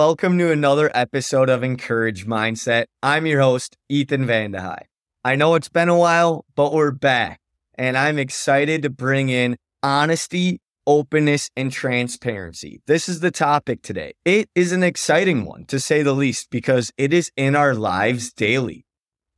Welcome to another episode of Encourage Mindset. I'm your host, Ethan Van De Hey. I know it's been a while, but we're back, and I'm excited to bring in honesty, openness, and transparency. This is the topic today. It is an exciting one, to say the least, because it is in our lives daily.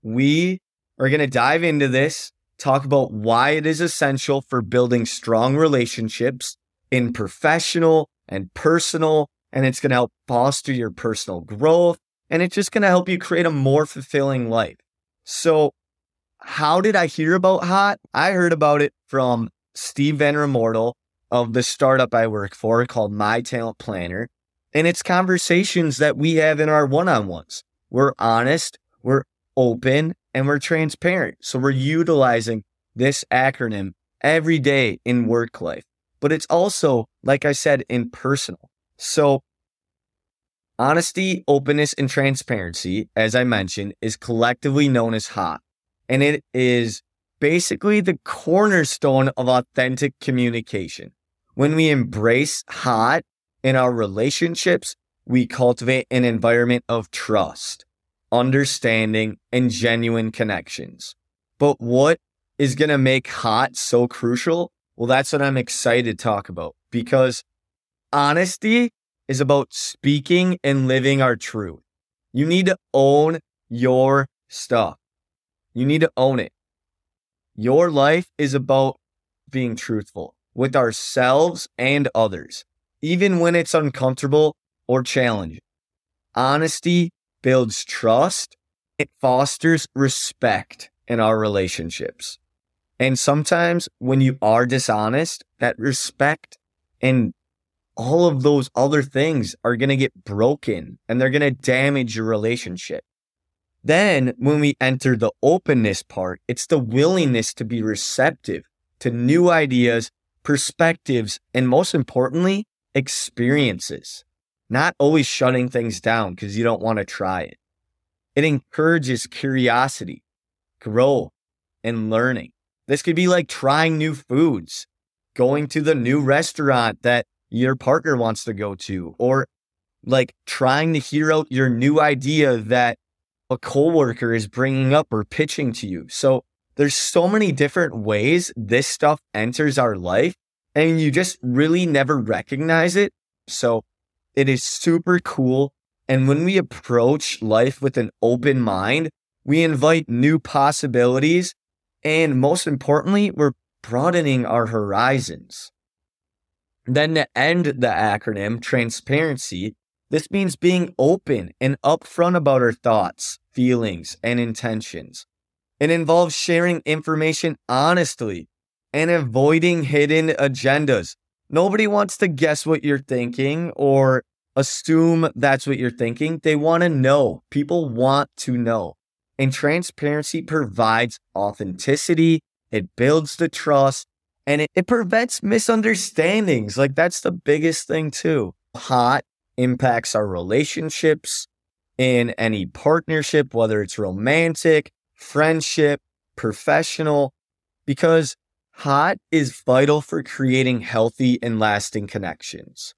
We are going to dive into this, talk about why it is essential for building strong relationships in professional and personal and it's going to help foster your personal growth and it's just going to help you create a more fulfilling life. So, how did I hear about Hot? I heard about it from Steve Van Remortel of the startup I work for called My Talent Planner. And it's conversations that we have in our one on ones. We're honest, we're open, and we're transparent. So we're utilizing this acronym every day in work life. But it's also, like I said, in personal. So, honesty, openness, and transparency, as I mentioned, is collectively known as HOT. And it is basically the cornerstone of authentic communication. When we embrace HOT in our relationships, we cultivate an environment of trust, understanding, and genuine connections. But what is going to make HOT so crucial? Well, that's what I'm excited to talk about because honesty is about speaking and living our truth. You need to own your stuff. You need to own it. Your life is about being truthful with ourselves and others, even when it's uncomfortable or challenging. Honesty builds trust. It fosters respect in our relationships. And sometimes when you are dishonest, that respect and all of those other things are going to get broken and they're going to damage your relationship. Then, when we enter the openness part, it's the willingness to be receptive to new ideas, perspectives, and most importantly, experiences. Not always shutting things down because you don't want to try it. It encourages curiosity, growth, and learning. This could be like trying new foods, going to the new restaurant that your partner wants to go to, or like trying to hear out your new idea that a coworker is bringing up or pitching to you. So there's so many different ways this stuff enters our life and you just really never recognize it. So it is super cool. And when we approach life with an open mind, we invite new possibilities. And most importantly, we're broadening our horizons. Then to end the acronym, transparency, this means being open and upfront about our thoughts, feelings, and intentions. It involves sharing information honestly and avoiding hidden agendas. Nobody wants to guess what you're thinking or assume that's what you're thinking. They want to know. People want to know. And transparency provides authenticity, it builds the trust, and it, it prevents misunderstandings. Like that's the biggest thing too. Hot impacts our relationships in any partnership, whether it's romantic, friendship, professional, because hot is vital for creating healthy and lasting connections.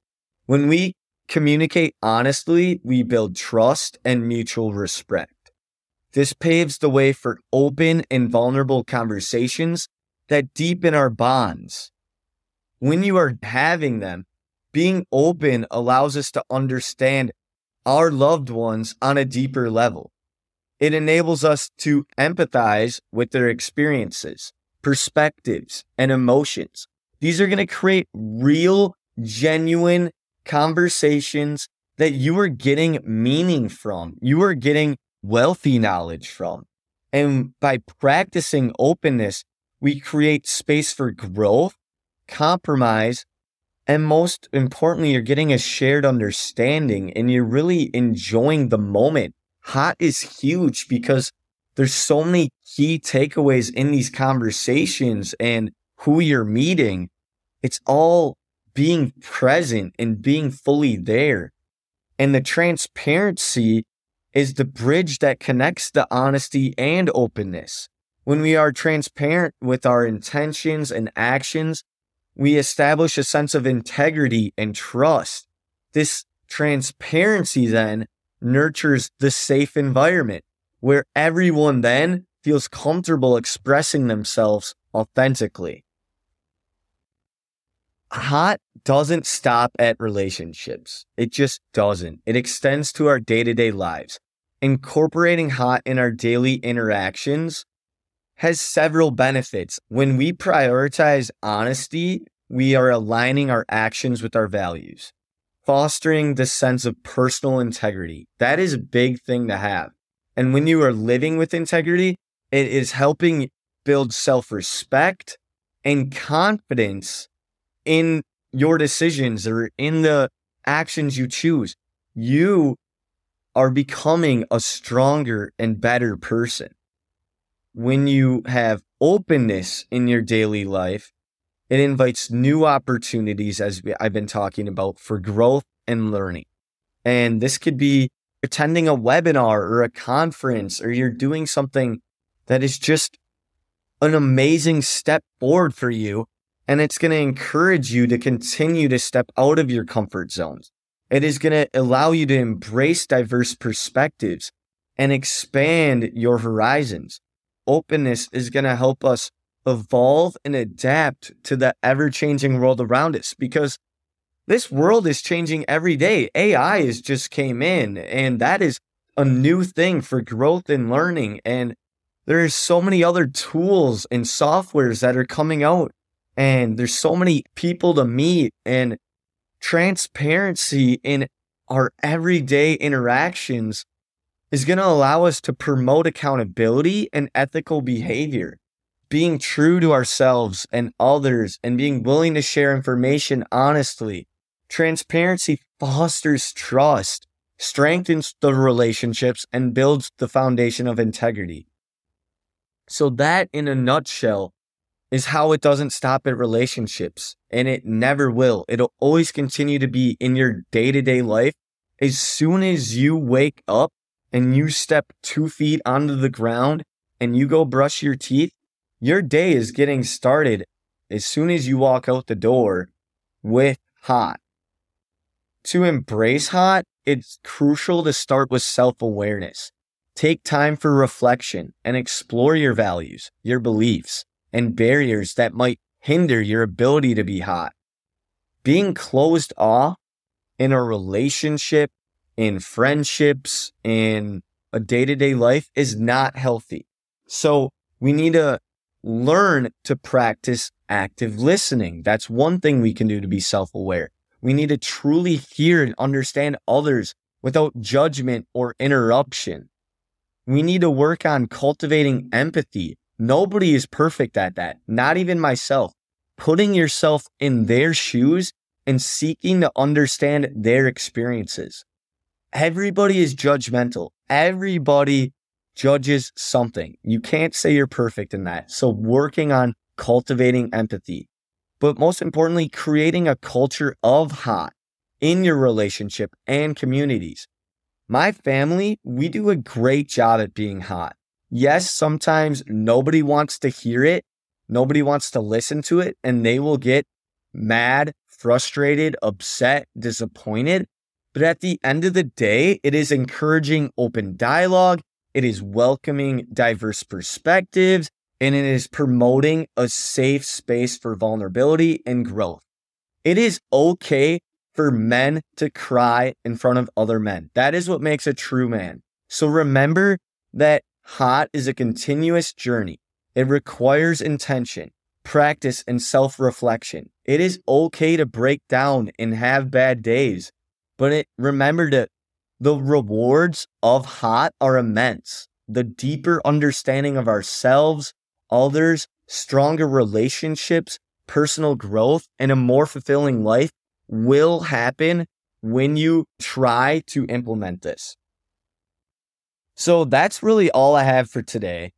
When we communicate honestly, we build trust and mutual respect. This paves the way for open and vulnerable conversations that deepen our bonds. When you are having them, being open allows us to understand our loved ones on a deeper level. It enables us to empathize with their experiences, perspectives, and emotions. These are going to create real, genuine conversations that you are getting meaning from. You are getting wealthy knowledge from. And by practicing openness, we create space for growth, compromise, and most importantly, you're getting a shared understanding and you're really enjoying the moment. Hot is huge because there's so many key takeaways in these conversations and who you're meeting. It's all being present and being fully there. And the transparency is the bridge that connects the honesty and openness. When we are transparent with our intentions and actions, we establish a sense of integrity and trust. This transparency then nurtures the safe environment where everyone then feels comfortable expressing themselves authentically. Hot doesn't stop at relationships. It just doesn't. It extends to our day to day lives. Incorporating hot in our daily interactions has several benefits. When we prioritize honesty, we are aligning our actions with our values, fostering the sense of personal integrity. That is a big thing to have. And when you are living with integrity, it is helping build self respect and confidence in your decisions or in the actions you choose. You are becoming a stronger and better person when you have openness in your daily life, it invites new opportunities, as I've been talking about, for growth and learning. And this could be attending a webinar or a conference, or you're doing something that is just an amazing step forward for you. And it's going to encourage you to continue to step out of your comfort zones. It is going to allow you to embrace diverse perspectives and expand your horizons openness is going to help us evolve and adapt to the ever changing world around us because this world is changing every day. AI is just came in and that is a new thing for growth and learning. And there's so many other tools and softwares that are coming out and there's so many people to meet and transparency in our everyday interactions is going to allow us to promote accountability and ethical behavior, being true to ourselves and others, and being willing to share information honestly. Transparency fosters trust, strengthens the relationships, and builds the foundation of integrity. So, that in a nutshell is how it doesn't stop at relationships, and it never will. It'll always continue to be in your day to day life. As soon as you wake up, and you step two feet onto the ground and you go brush your teeth, your day is getting started as soon as you walk out the door with hot. To embrace hot, it's crucial to start with self awareness. Take time for reflection and explore your values, your beliefs, and barriers that might hinder your ability to be hot. Being closed off in a relationship in friendships, in a day to day life is not healthy. So we need to learn to practice active listening. That's one thing we can do to be self aware. We need to truly hear and understand others without judgment or interruption. We need to work on cultivating empathy. Nobody is perfect at that, not even myself. Putting yourself in their shoes and seeking to understand their experiences everybody is judgmental. Everybody judges something. You can't say you're perfect in that. So working on cultivating empathy, but most importantly, creating a culture of hot in your relationship and communities. My family, we do a great job at being hot. Yes, sometimes nobody wants to hear it. Nobody wants to listen to it and they will get mad, frustrated, upset, disappointed. But at the end of the day, it is encouraging open dialogue, it is welcoming diverse perspectives, and it is promoting a safe space for vulnerability and growth. It is okay for men to cry in front of other men. That is what makes a true man. So remember, that hot is a continuous journey. It requires intention, practice, and self reflection. It is okay to break down and have bad days, but it, remember that the rewards of hot are immense. The deeper understanding of ourselves, others, stronger relationships, personal growth, and a more fulfilling life will happen when you try to implement this. So that's really all I have for today.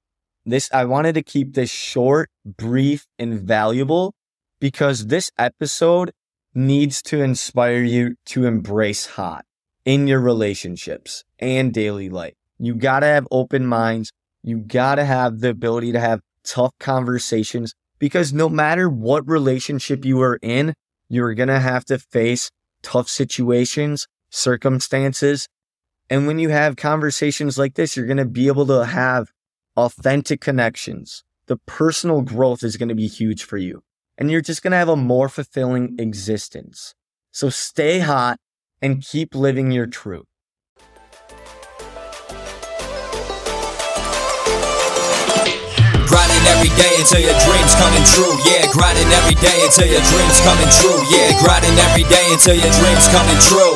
This I wanted to keep this short, brief, and valuable because this episode needs to inspire you to embrace hot in your relationships and daily life. You got to have open minds. You got to have the ability to have tough conversations because no matter what relationship you are in, you're going to have to face tough situations, circumstances. And when you have conversations like this, you're going to be able to have authentic connections. The personal growth is going to be huge for you. And you're just going to have a more fulfilling existence. So stay hot and keep living your truth. Grinding every day until your dreams coming true. Yeah, grinding every day until your dreams coming true. Yeah, grinding every day until your dreams coming true.